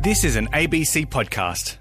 This is an ABC podcast.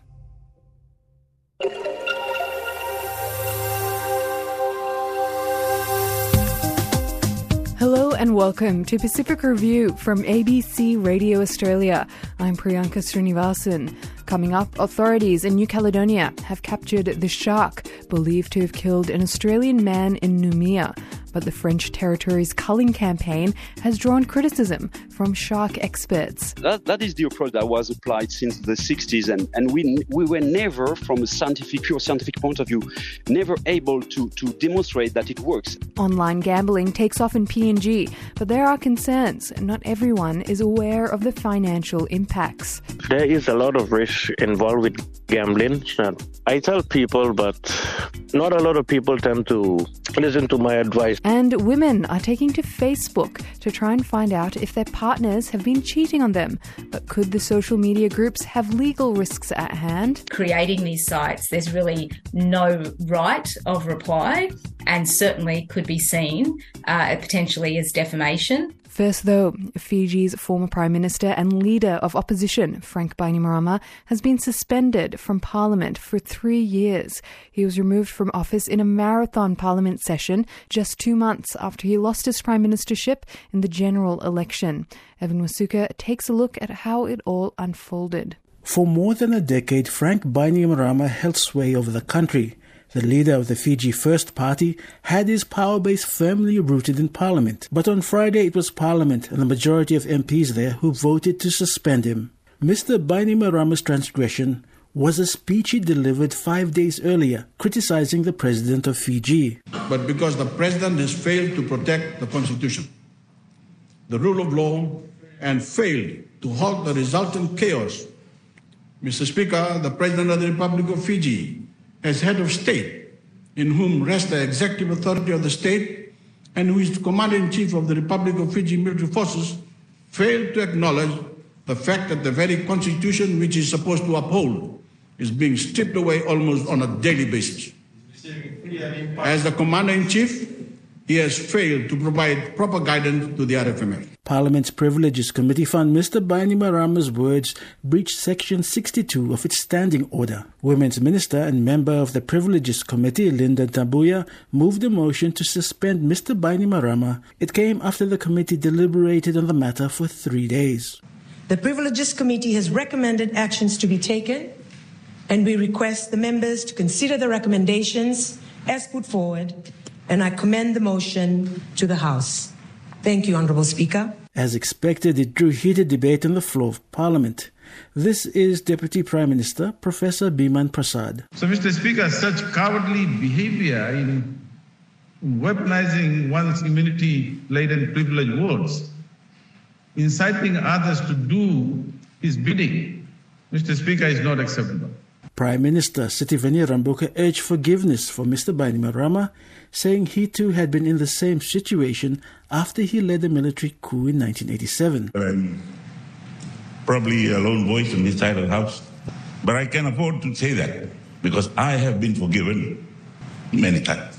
Hello and welcome to Pacific Review from ABC Radio Australia. I'm Priyanka Srinivasan. Coming up, authorities in New Caledonia have captured the shark believed to have killed an Australian man in Noumea. But the French territory's culling campaign has drawn criticism from shark experts. That, that is the approach that was applied since the 60s, and, and we, we were never, from a scientific, pure scientific point of view, never able to, to demonstrate that it works. Online gambling takes off in PNG, but there are concerns. Not everyone is aware of the financial impacts. There is a lot of risk involved with gambling. I tell people, but not a lot of people tend to listen to my advice. And women are taking to Facebook to try and find out if their partners have been cheating on them. But could the social media groups have legal risks at hand? Creating these sites, there's really no right of reply and certainly could be seen uh, potentially as defamation. First, though, Fiji's former Prime Minister and leader of opposition, Frank Bainimarama, has been suspended from Parliament for three years. He was removed from office in a marathon Parliament session just two months after he lost his Prime Ministership in the general election. Evan Wasuka takes a look at how it all unfolded. For more than a decade, Frank Bainimarama held sway over the country. The leader of the Fiji First Party had his power base firmly rooted in Parliament, but on Friday it was Parliament and the majority of MPs there who voted to suspend him. Mr. Bainimarama's transgression was a speech he delivered five days earlier, criticizing the president of Fiji. But because the president has failed to protect the constitution, the rule of law, and failed to halt the resultant chaos, Mr. Speaker, the president of the Republic of Fiji as head of state, in whom rests the executive authority of the state, and who is the commander in chief of the Republic of Fiji military forces, failed to acknowledge the fact that the very constitution which is supposed to uphold is being stripped away almost on a daily basis. As the commander in chief, he has failed to provide proper guidance to the RFMF. Parliament's Privileges Committee found Mr. Bainimarama's words breached Section 62 of its standing order. Women's Minister and member of the Privileges Committee, Lynda Tabuya, moved a motion to suspend Mr. Bainimarama. It came after the committee deliberated on the matter for three days. The Privileges Committee has recommended actions to be taken, and we request the members to consider the recommendations as put forward and I commend the motion to the House. Thank you, Honourable Speaker. As expected, it drew heated debate on the floor of Parliament. This is Deputy Prime Minister Professor Biman Prasad. So, Mr. Speaker, such cowardly behavior in weaponizing one's immunity laden privilege words, inciting others to do his bidding, Mr. Speaker, is not acceptable. Prime Minister Sitiveni Rabuka urged forgiveness for Mr. Bainimarama, saying he too had been in the same situation after he led the military coup in 1987. I'm probably a lone voice on this side of the House, but I can afford to say that because I have been forgiven many times.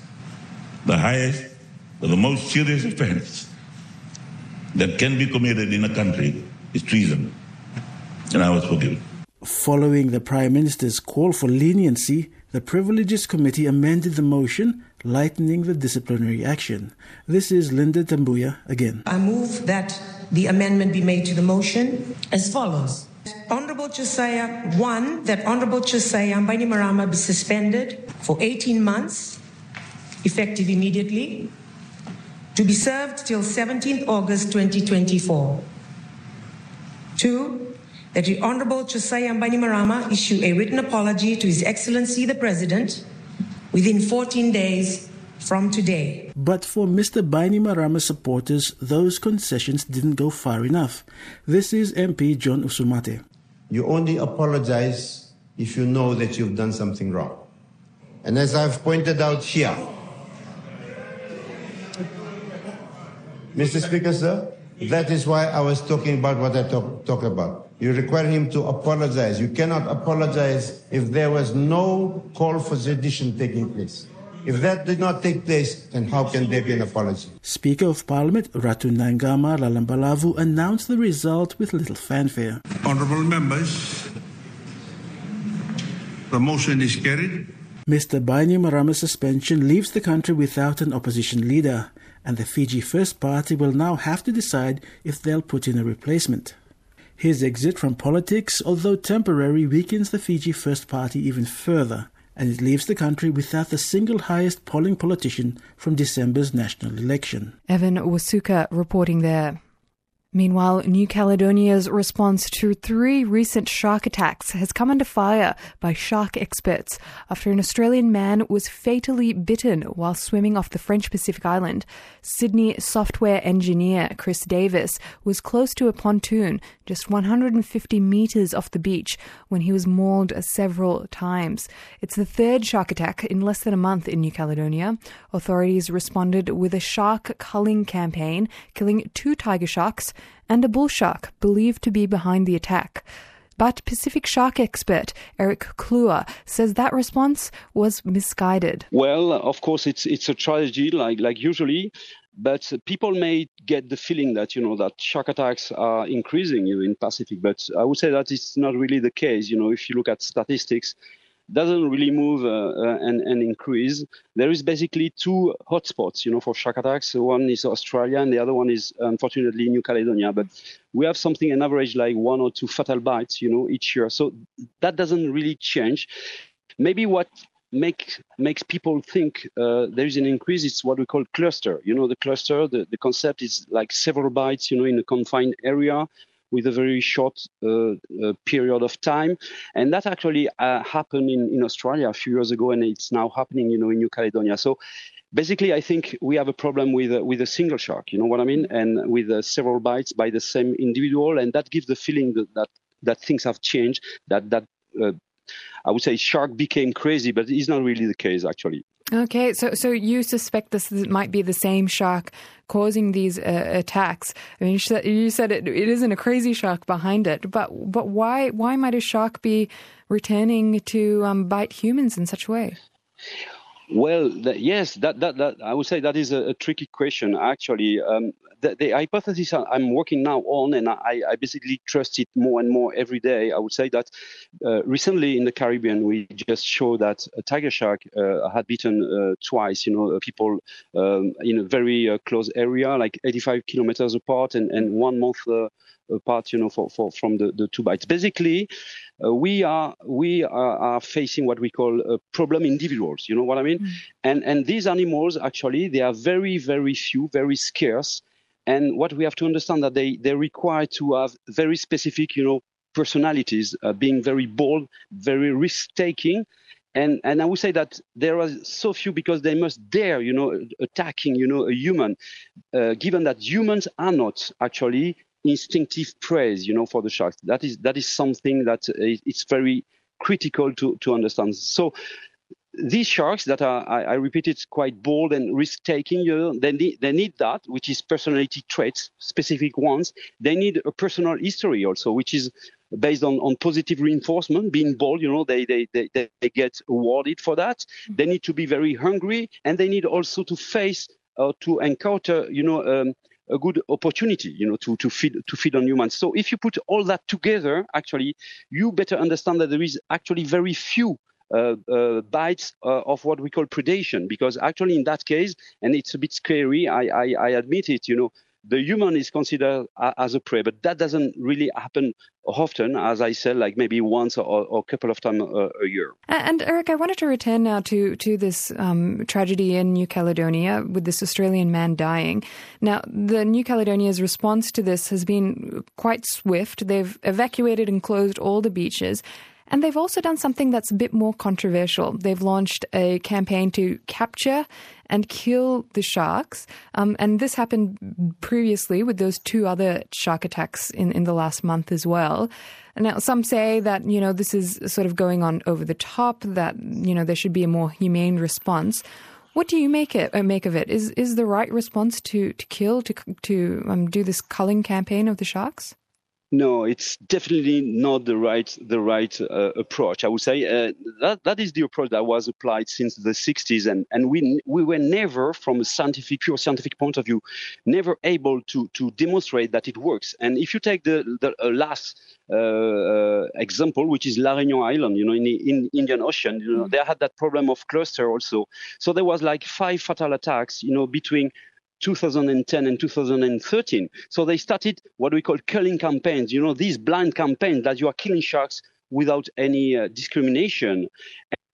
The highest, the most serious offense that can be committed in a country is treason, and I was forgiven. Following the Prime Minister's call for leniency, the Privileges Committee amended the motion, lightening the disciplinary action. This is Lynda Tabuya again. I move that the amendment be made to the motion as follows. Honorable Josaia, one, that Honorable Josaia Bainimarama be suspended for 18 months, effective immediately, to be served till 17th August 2024. Two, that the Honorable Josaia Bainimarama issue a written apology to His Excellency the President within 14 days from today. But for Mr. Bainimarama's supporters, those concessions didn't go far enough. This is MP John Usamate. You only apologize if you know that you've done something wrong. And as I've pointed out here, Mr. Speaker, sir, that is why I was talking about what I talk, talk about. You require him to apologize. You cannot apologize if there was no call for sedition taking place. If that did not take place, then how can there be an apology? Speaker of Parliament Ratu Naiqama Lalabalavu announced the result with little fanfare. Honorable members, the motion is carried. Mr. Bainimarama's suspension leaves the country without an opposition leader, and the Fiji First Party will now have to decide if they'll put in a replacement. His exit from politics, although temporary, weakens the Fiji First Party even further, and it leaves the country without the single highest polling politician from December's national election. Evan Wasuka reporting there. Meanwhile, New Caledonia's response to three recent shark attacks has come under fire by shark experts after an Australian man was fatally bitten while swimming off the French Pacific island. Sydney software engineer Chris Davis was close to a pontoon just 150 metres off the beach when he was mauled several times. It's the third shark attack in less than a month in New Caledonia. Authorities responded with a shark culling campaign, killing two tiger sharks and a bull shark believed to be behind the attack. But Pacific shark expert Eric Clua says that response was misguided. Well, of course, it's it's a tragedy, like like usually, but people may get the feeling that you know that shark attacks are increasing in Pacific. But I would say that it's not really the case. You know, if you look at statistics, doesn't really move uh, uh, and, and increase. There is basically two hotspots, you know, for shark attacks. One is Australia, and the other one is unfortunately New Caledonia. But we have something on average like one or two fatal bites, you know, each year. So that doesn't really change. Maybe what make makes people think uh, there is an increase it's what we call cluster you know the cluster the, the concept is like several bites you know in a confined area with a very short uh, uh, period of time. And that actually uh, happened in, in Australia a few years ago, and it's now happening, you know, in New Caledonia. So basically, I think we have a problem with uh, with a single shark. You know what I mean? And with uh, several bites by the same individual, and that gives the feeling that that, that things have changed. That that uh, I would say shark became crazy, but it's not really the case actually. Okay, so so you suspect this might be the same shark causing these uh, attacks. I mean, you said, it, it isn't a crazy shark behind it, but but why why might a shark be returning to um, bite humans in such a way? Well, yes, that, that, that I would say that is a, a tricky question. Actually, um, the, the, hypothesis I'm working now on, and I, I, basically trust it more and more every day. I would say that uh, recently in the Caribbean, we just showed that a tiger shark uh, had bitten uh, twice. You know, people um, in a very uh, close area, like 85 kilometers apart, and, and one month uh, apart. You know, for, for from the, the two bites. Basically uh, we are we are, are, facing what we call uh, problem individuals. You know what I mean? Mm. And and these animals actually they are very very few, very scarce. And what we have to understand that they they require to have very specific, you know, personalities, uh, being very bold, very risk taking. And, and I would say that there are so few because they must dare, you know, attacking, you know, a human, uh, given that humans are not actually instinctive praise, you know, for the sharks. That is that is something that uh, it's very critical to to understand. So these sharks that are, I, I repeat it, quite bold and risk-taking, you know, they need, they need that, which is personality traits, specific ones. They need a personal history also, which is based on, on positive reinforcement, being bold, you know, they, they, they, they get awarded for that. They need to be very hungry, and they need also to face or uh, to encounter, you know, um, a good opportunity, you know, to, to feed to feed on humans. So if you put all that together, actually, you better understand that there is actually very few bites uh, of what we call predation, because actually in that case, and it's a bit scary, I, I, I admit it, you know, the human is considered as a prey, but that doesn't really happen often, as I said, like maybe once or, a couple of times a, a, year. And Eric, I wanted to return now to to this um, tragedy in New Caledonia with this Australian man dying. Now, the New Caledonia's response to this has been quite swift. They've evacuated and closed all the beaches. And they've also done something that's a bit more controversial. They've launched a campaign to capture and kill the sharks. Um, and this happened previously with those two other shark attacks in, in the last month as well. Now, some say that, you know, this is sort of going on over the top, that, you know, there should be a more humane response. What do you make it uh, make of it? Is is the right response to, to kill to to um, do this culling campaign of the sharks? No, it's definitely not the right the right uh, approach. I would say uh, that that is the approach that was applied since the 60s, and and we we were never, from a scientific pure scientific point of view, never able to to demonstrate that it works. And if you take the the uh, last uh, uh, example, which is La Réunion Island, you know, in the in Indian Ocean, you know, mm. they had that problem of cluster also. So there was like five fatal attacks, you know, between 2010 and 2013. So they started what we call culling campaigns, you know, these blind campaigns that you are killing sharks without any uh, discrimination.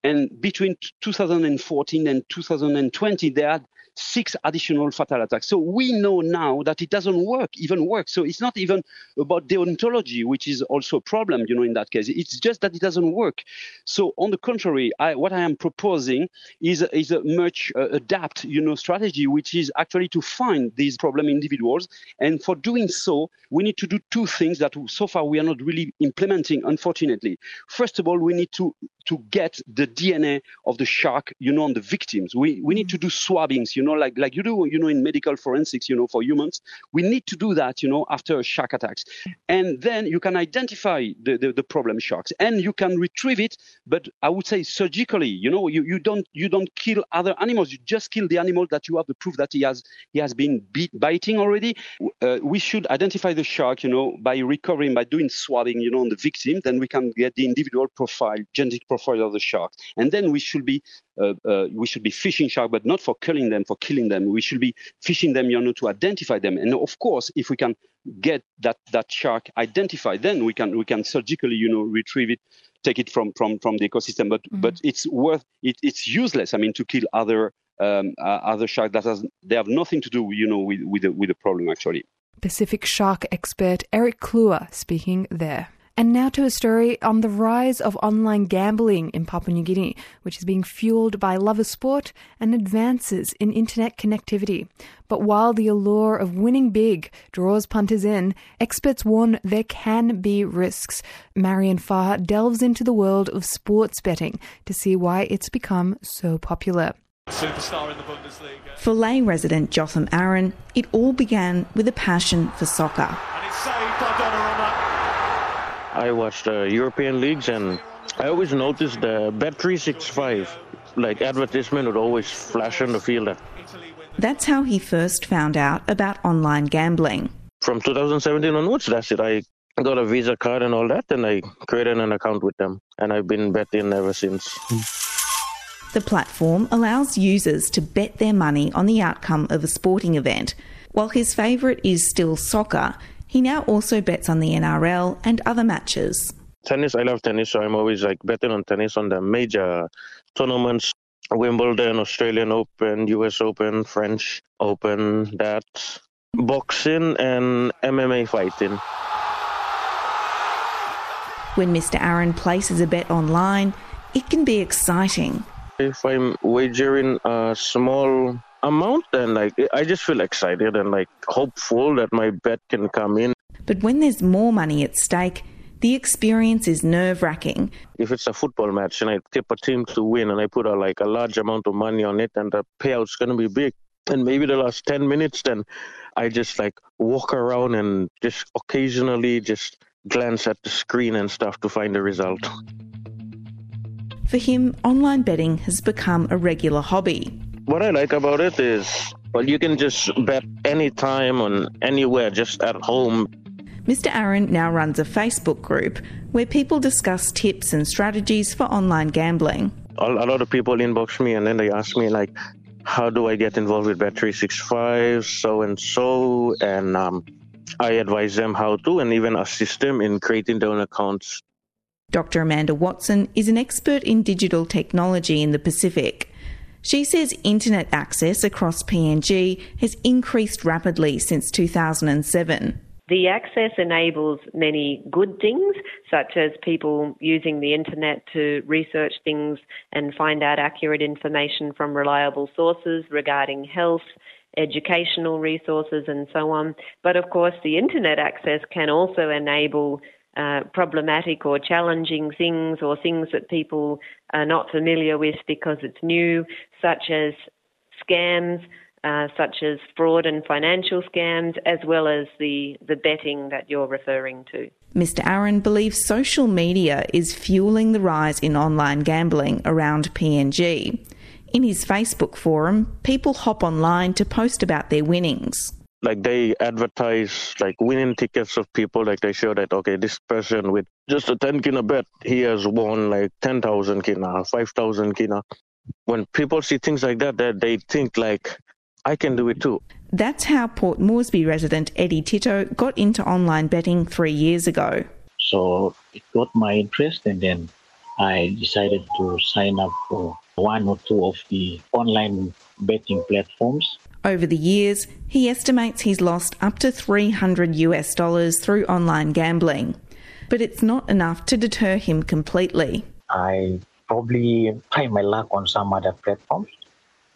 And between 2014 and 2020, they had six additional fatal attacks. So we know now that it doesn't work, even work. So it's not even about deontology, which is also a problem, you know, in that case. It's just that it doesn't work. So on the contrary, I, what I am proposing is, is a much uh, adapt, you know, strategy, which is actually to find these problem individuals. And for doing so, we need to do two things that so far we are not really implementing, unfortunately. First of all, we need to to get the DNA of the shark, you know, on the victims. We we need to do swabbings, you know, like like you do, you know, in medical forensics, you know, for humans. We need to do that, you know, after shark attacks, and then you can identify the, the, the problem sharks, and you can retrieve it. But I would say surgically, you know, you, you don't you don't kill other animals. You just kill the animal that you have the proof that he has he has been beat, biting already. Uh, we should identify the shark, you know, by recovering by doing swabbing, you know, on the victim. Then we can get the individual profile, genetic profile of the sharks, and then we should be uh, uh, we should be fishing shark, but not for killing them, for killing them. We should be fishing them, you know, to identify them. And of course, if we can get that that shark identified, then we can we can surgically, you know, retrieve it, take it from from from the ecosystem. But mm-hmm. but it's worth it, it's useless. I mean, to kill other um, uh, other sharks that has they have nothing to do, you know, with with the, with the problem actually. Pacific shark expert Eric Clua speaking there. And now to a story on the rise of online gambling in Papua New Guinea, which is being fueled by love of sport and advances in internet connectivity. But while the allure of winning big draws punters in, experts warn there can be risks. Marian Faa delves into the world of sports betting to see why it's become so popular. Superstar in the Bundesliga. For Lae resident Jotham Aaron, it all began with a passion for soccer. I watched uh, European leagues and I always noticed the Bet365 like advertisement would always flash on the field. That's how he first found out about online gambling. From 2017 onwards, that's it. I got a Visa card and all that, and I created an account with them, and I've been betting ever since. The platform allows users to bet their money on the outcome of a sporting event. While his favourite is still soccer, he now also bets on the NRL and other matches. Tennis, I love tennis, so I'm always like betting on tennis on the major tournaments. Wimbledon, Australian Open, US Open, French Open, that. Boxing and MMA fighting. When Mr. Aaron places a bet online, it can be exciting. If I'm wagering a small amount and like I just feel excited and like hopeful that my bet can come in. But when there's more money at stake, the experience is nerve wracking. If it's a football match and I tip a team to win and I put a, like a large amount of money on it and the payout's going to be big, and maybe the last 10 minutes, then I just like walk around and just occasionally just glance at the screen and stuff to find the result. For him, online betting has become a regular hobby. What I like about it is, well, you can just bet anytime on anywhere, just at home. Mr. Aaron now runs a Facebook group where people discuss tips and strategies for online gambling. A lot of people inbox me and then they ask me, like, how do I get involved with Bet365, so and so, and um, I advise them how to and even assist them in creating their own accounts. Dr. Amanda Watson is an expert in digital technology in the Pacific. She says internet access across PNG has increased rapidly since 2007. The access enables many good things, such as people using the internet to research things and find out accurate information from reliable sources regarding health, educational resources, and so on. But of course, the internet access can also enable uh, problematic or challenging things or things that people are not familiar with because it's new, such as scams, uh, such as fraud and financial scams, as well as the, the betting that you're referring to. Mr. Aaron believes social media is fueling the rise in online gambling around PNG. In his Facebook forum, people hop online to post about their winnings like they advertise like winning tickets of people like they show that okay this person with just a 10 kina bet he has won like 10,000 kina 5,000 kina when people see things like that that they think like I can do it too that's how Port Moresby resident Eddie Tito got into online betting 3 years ago so it got my interest and then I decided to sign up for one or two of the online betting platforms over the years, he estimates he's lost up to 300 US dollars through online gambling. But it's not enough to deter him completely. I probably try my luck on some other platforms.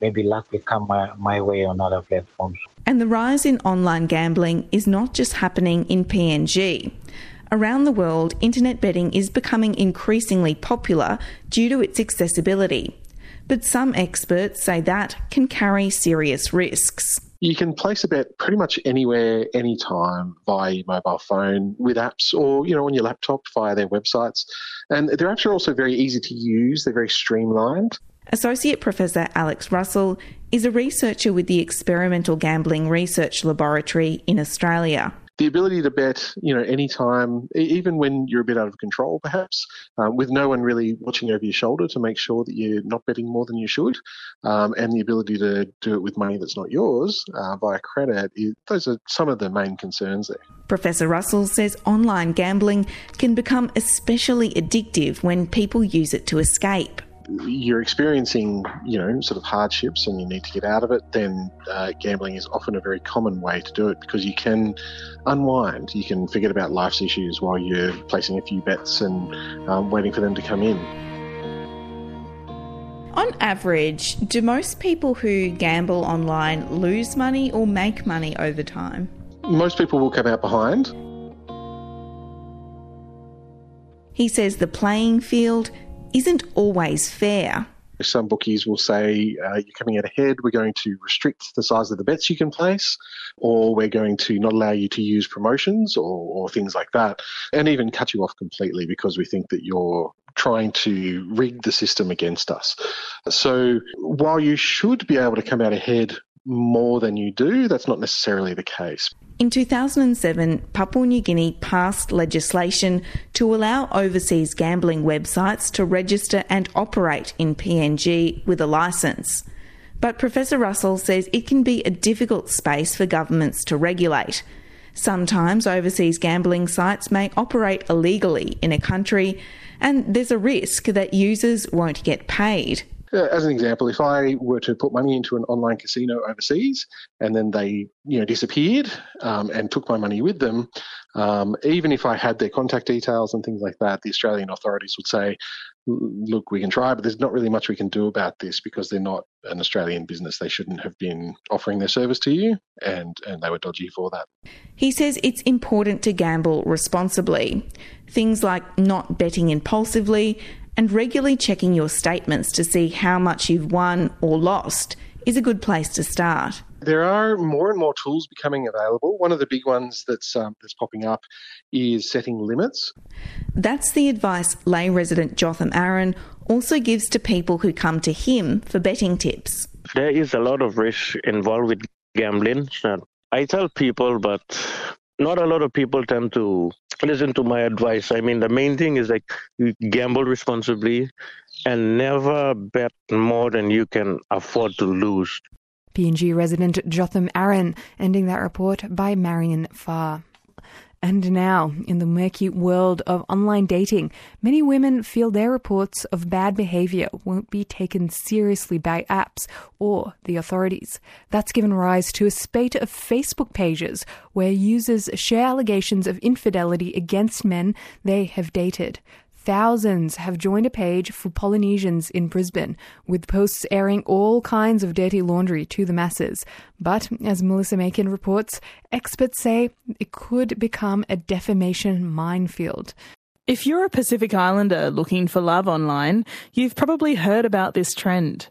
Maybe luck will come my, my way on other platforms. And the rise in online gambling is not just happening in PNG. Around the world, internet betting is becoming increasingly popular due to its accessibility but some experts say that can carry serious risks. You can place a bet pretty much anywhere, anytime via your mobile phone with apps or, you know, on your laptop via their websites. And their apps are also very easy to use, they're very streamlined. Associate Professor Alex Russell is a researcher with the Experimental Gambling Research Laboratory in Australia the ability to bet, you know, anytime, even when you're a bit out of control, perhaps, um, with no one really watching over your shoulder to make sure that you're not betting more than you should, um, and the ability to do it with money that's not yours uh, via credit, those are some of the main concerns there. Professor Russell says online gambling can become especially addictive when people use it to escape you're experiencing, you know, sort of hardships and you need to get out of it, then uh, gambling is often a very common way to do it because you can unwind. You can forget about life's issues while you're placing a few bets and um, waiting for them to come in. On average, do most people who gamble online lose money or make money over time? Most people will come out behind. He says the playing field isn't always fair. Some bookies will say, uh, You're coming out ahead, we're going to restrict the size of the bets you can place, or we're going to not allow you to use promotions or, or things like that, and even cut you off completely because we think that you're trying to rig the system against us. So while you should be able to come out ahead more than you do, that's not necessarily the case. In 2007, Papua New Guinea passed legislation to allow overseas gambling websites to register and operate in PNG with a licence. But Professor Russell says it can be a difficult space for governments to regulate. Sometimes overseas gambling sites may operate illegally in a country, and there's a risk that users won't get paid. Uh, as an example, if I were to put money into an online casino overseas and then they, you know, disappeared um, and took my money with them, um, even if I had their contact details and things like that, the Australian authorities would say, "Look, we can try, but there's not really much we can do about this because they're not an Australian business. They shouldn't have been offering their service to you, and and they were dodgy for that." He says it's important to gamble responsibly. Things like not betting impulsively and regularly checking your statements to see how much you've won or lost is a good place to start. There are more and more tools becoming available. One of the big ones that's um, that's popping up is setting limits. That's the advice Lae resident Jotham Aaron also gives to people who come to him for betting tips. There is a lot of risk involved with gambling. I tell people, but not a lot of people tend to listen to my advice. I mean, the main thing is like you gamble responsibly and never bet more than you can afford to lose. PNG resident Jotham Aaron ending that report by Marian Faa. And now, in the murky world of online dating, many women feel their reports of bad behavior won't be taken seriously by apps or the authorities. That's given rise to a spate of Facebook pages where users share allegations of infidelity against men they have dated. Thousands have joined a page for Polynesians in Brisbane, with posts airing all kinds of dirty laundry to the masses. But, as Melissa Maykin reports, experts say it could become a defamation minefield. If you're a Pacific Islander looking for love online, you've probably heard about this trend.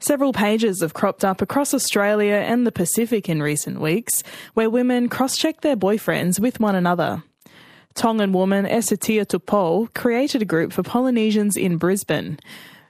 Several pages have cropped up across Australia and the Pacific in recent weeks where women cross check their boyfriends with one another. Tongan woman Esatia Tupou created a group for Polynesians in Brisbane.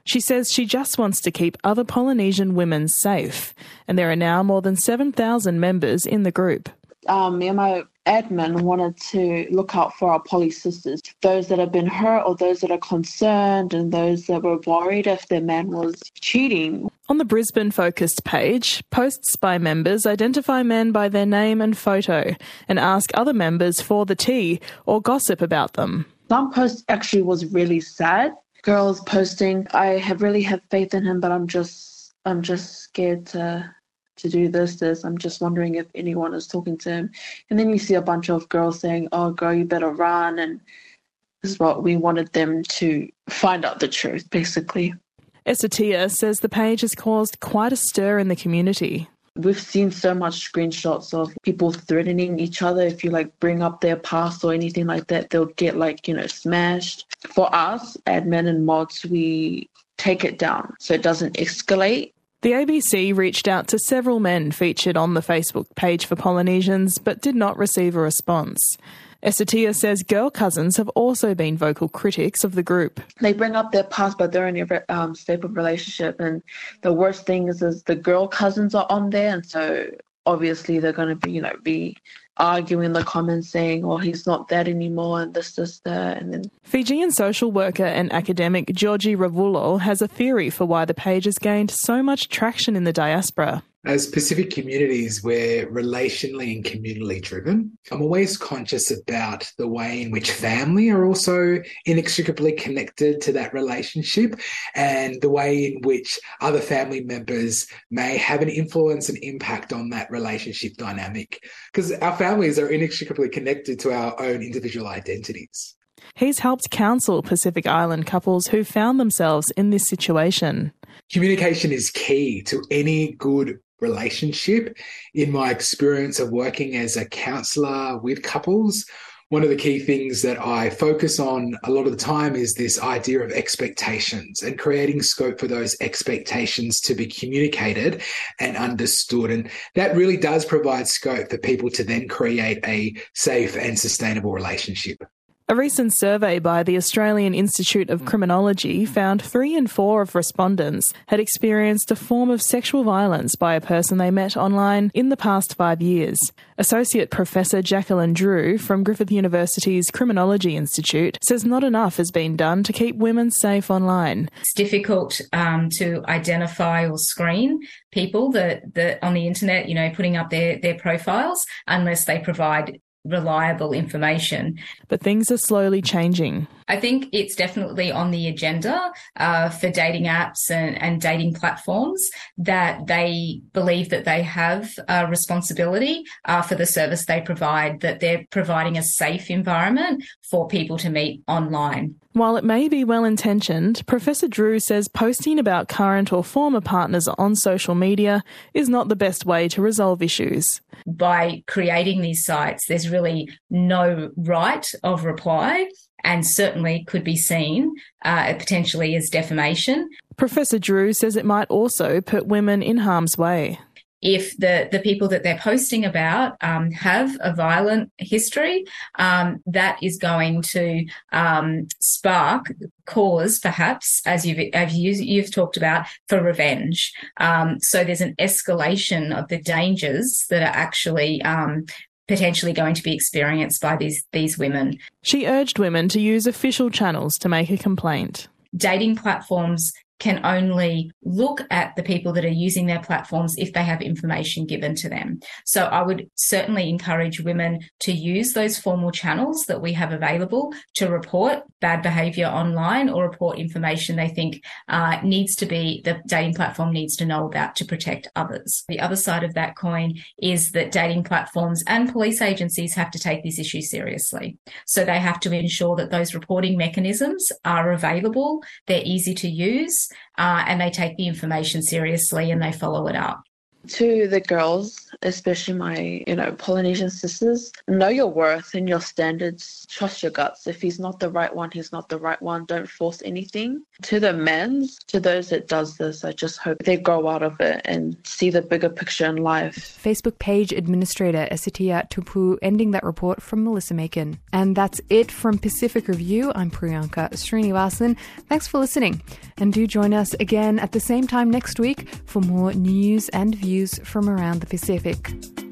She says she just wants to keep other Polynesian women safe, and there are now more than 7,000 members in the group. Um, me and my admin wanted to look out for our poly sisters, those that have been hurt or those that are concerned and those that were worried if their man was cheating. On the Brisbane focused page, posts by members identify men by their name and photo and ask other members for the tea or gossip about them. Some post actually was really sad. Girls posting, I have really have faith in him, but I'm just I'm just scared to to do this, this. I'm just wondering if anyone is talking to him. And then you see a bunch of girls saying, Oh, girl, you better run. And this is what we wanted them to find out the truth, basically. Esatia says the page has caused quite a stir in the community. We've seen so much screenshots of people threatening each other. If you like bring up their past or anything like that, they'll get like, you know, smashed. For us, admin and mods, we take it down so it doesn't escalate the ABC reached out to several men featured on the Facebook page for Polynesians, but did not receive a response. Esatia says girl cousins have also been vocal critics of the group. They bring up their past, but they're in a um, stable relationship. And the worst thing is, is the girl cousins are on there. And so obviously they're going to be, you know, be arguing in the comments saying, well, he's not that anymore," and this, this, that, and then. Fijian social worker and academic Jioji Ravulo has a theory for why the page has gained so much traction in the diaspora Uh, as Pacific communities, we're relationally and communally driven. I'm always conscious about the way in which family are also inextricably connected to that relationship and the way in which other family members may have an influence and impact on that relationship dynamic. Because our families are inextricably connected to our own individual identities. He's helped counsel Pacific Island couples who found themselves in this situation. Communication is key to any good relationship. In my experience of working as a counselor with couples, one of the key things that I focus on a lot of the time is this idea of expectations and creating scope for those expectations to be communicated and understood. And that really does provide scope for people to then create a safe and sustainable relationship. A recent survey by the Australian Institute of Criminology found three in four of respondents had experienced a form of sexual violence by a person they met online in the past five years. Associate Professor Jacqueline Drew from Griffith University's Criminology Institute says not enough has been done to keep women safe online. It's difficult um, to identify or screen people that, that on the internet, you know, putting up their, their profiles unless they provide reliable information. But things are slowly changing. I think it's definitely on the agenda uh, for dating apps and, and, dating platforms that they believe that they have a responsibility uh, for the service they provide, that they're providing a safe environment for people to meet online. While it may be well intentioned, Professor Drew says posting about current or former partners on social media is not the best way to resolve issues. By creating these sites, there's really no right of reply and certainly could be seen uh, potentially as defamation. Professor Drew says it might also put women in harm's way if the, the people that they're posting about um, have a violent history, um, that is going to um, spark cause, perhaps, as you've, as you've talked about, for revenge. Um, so there's an escalation of the dangers that are actually um, potentially going to be experienced by these these women. She urged women to use official channels to make a complaint. Dating platforms can only look at the people that are using their platforms if they have information given to them. So I would certainly encourage women to use those formal channels that we have available to report bad behavior online or report information they think uh, needs to be the dating platform needs to know about to protect others. The other side of that coin is that dating platforms and police agencies have to take this issue seriously. So they have to ensure that those reporting mechanisms are available, they're easy to use, uh, and they take the information seriously and they follow it up. to the girls, especially my, you know, Polynesian sisters, know your worth and your standards. Trust your guts. If he's not the right one, he's not the right one. Don't force anything. To the men, to those that does this, I just hope they grow out of it and see the bigger picture in life. Facebook page administrator Esitia Tupou ending that report from Melissa Maykin. And that's it from Pacific Review. I'm Priyanka Srinivasan. Thanks for listening. And do join us again at the same time next week for more news and views from around the Pacific.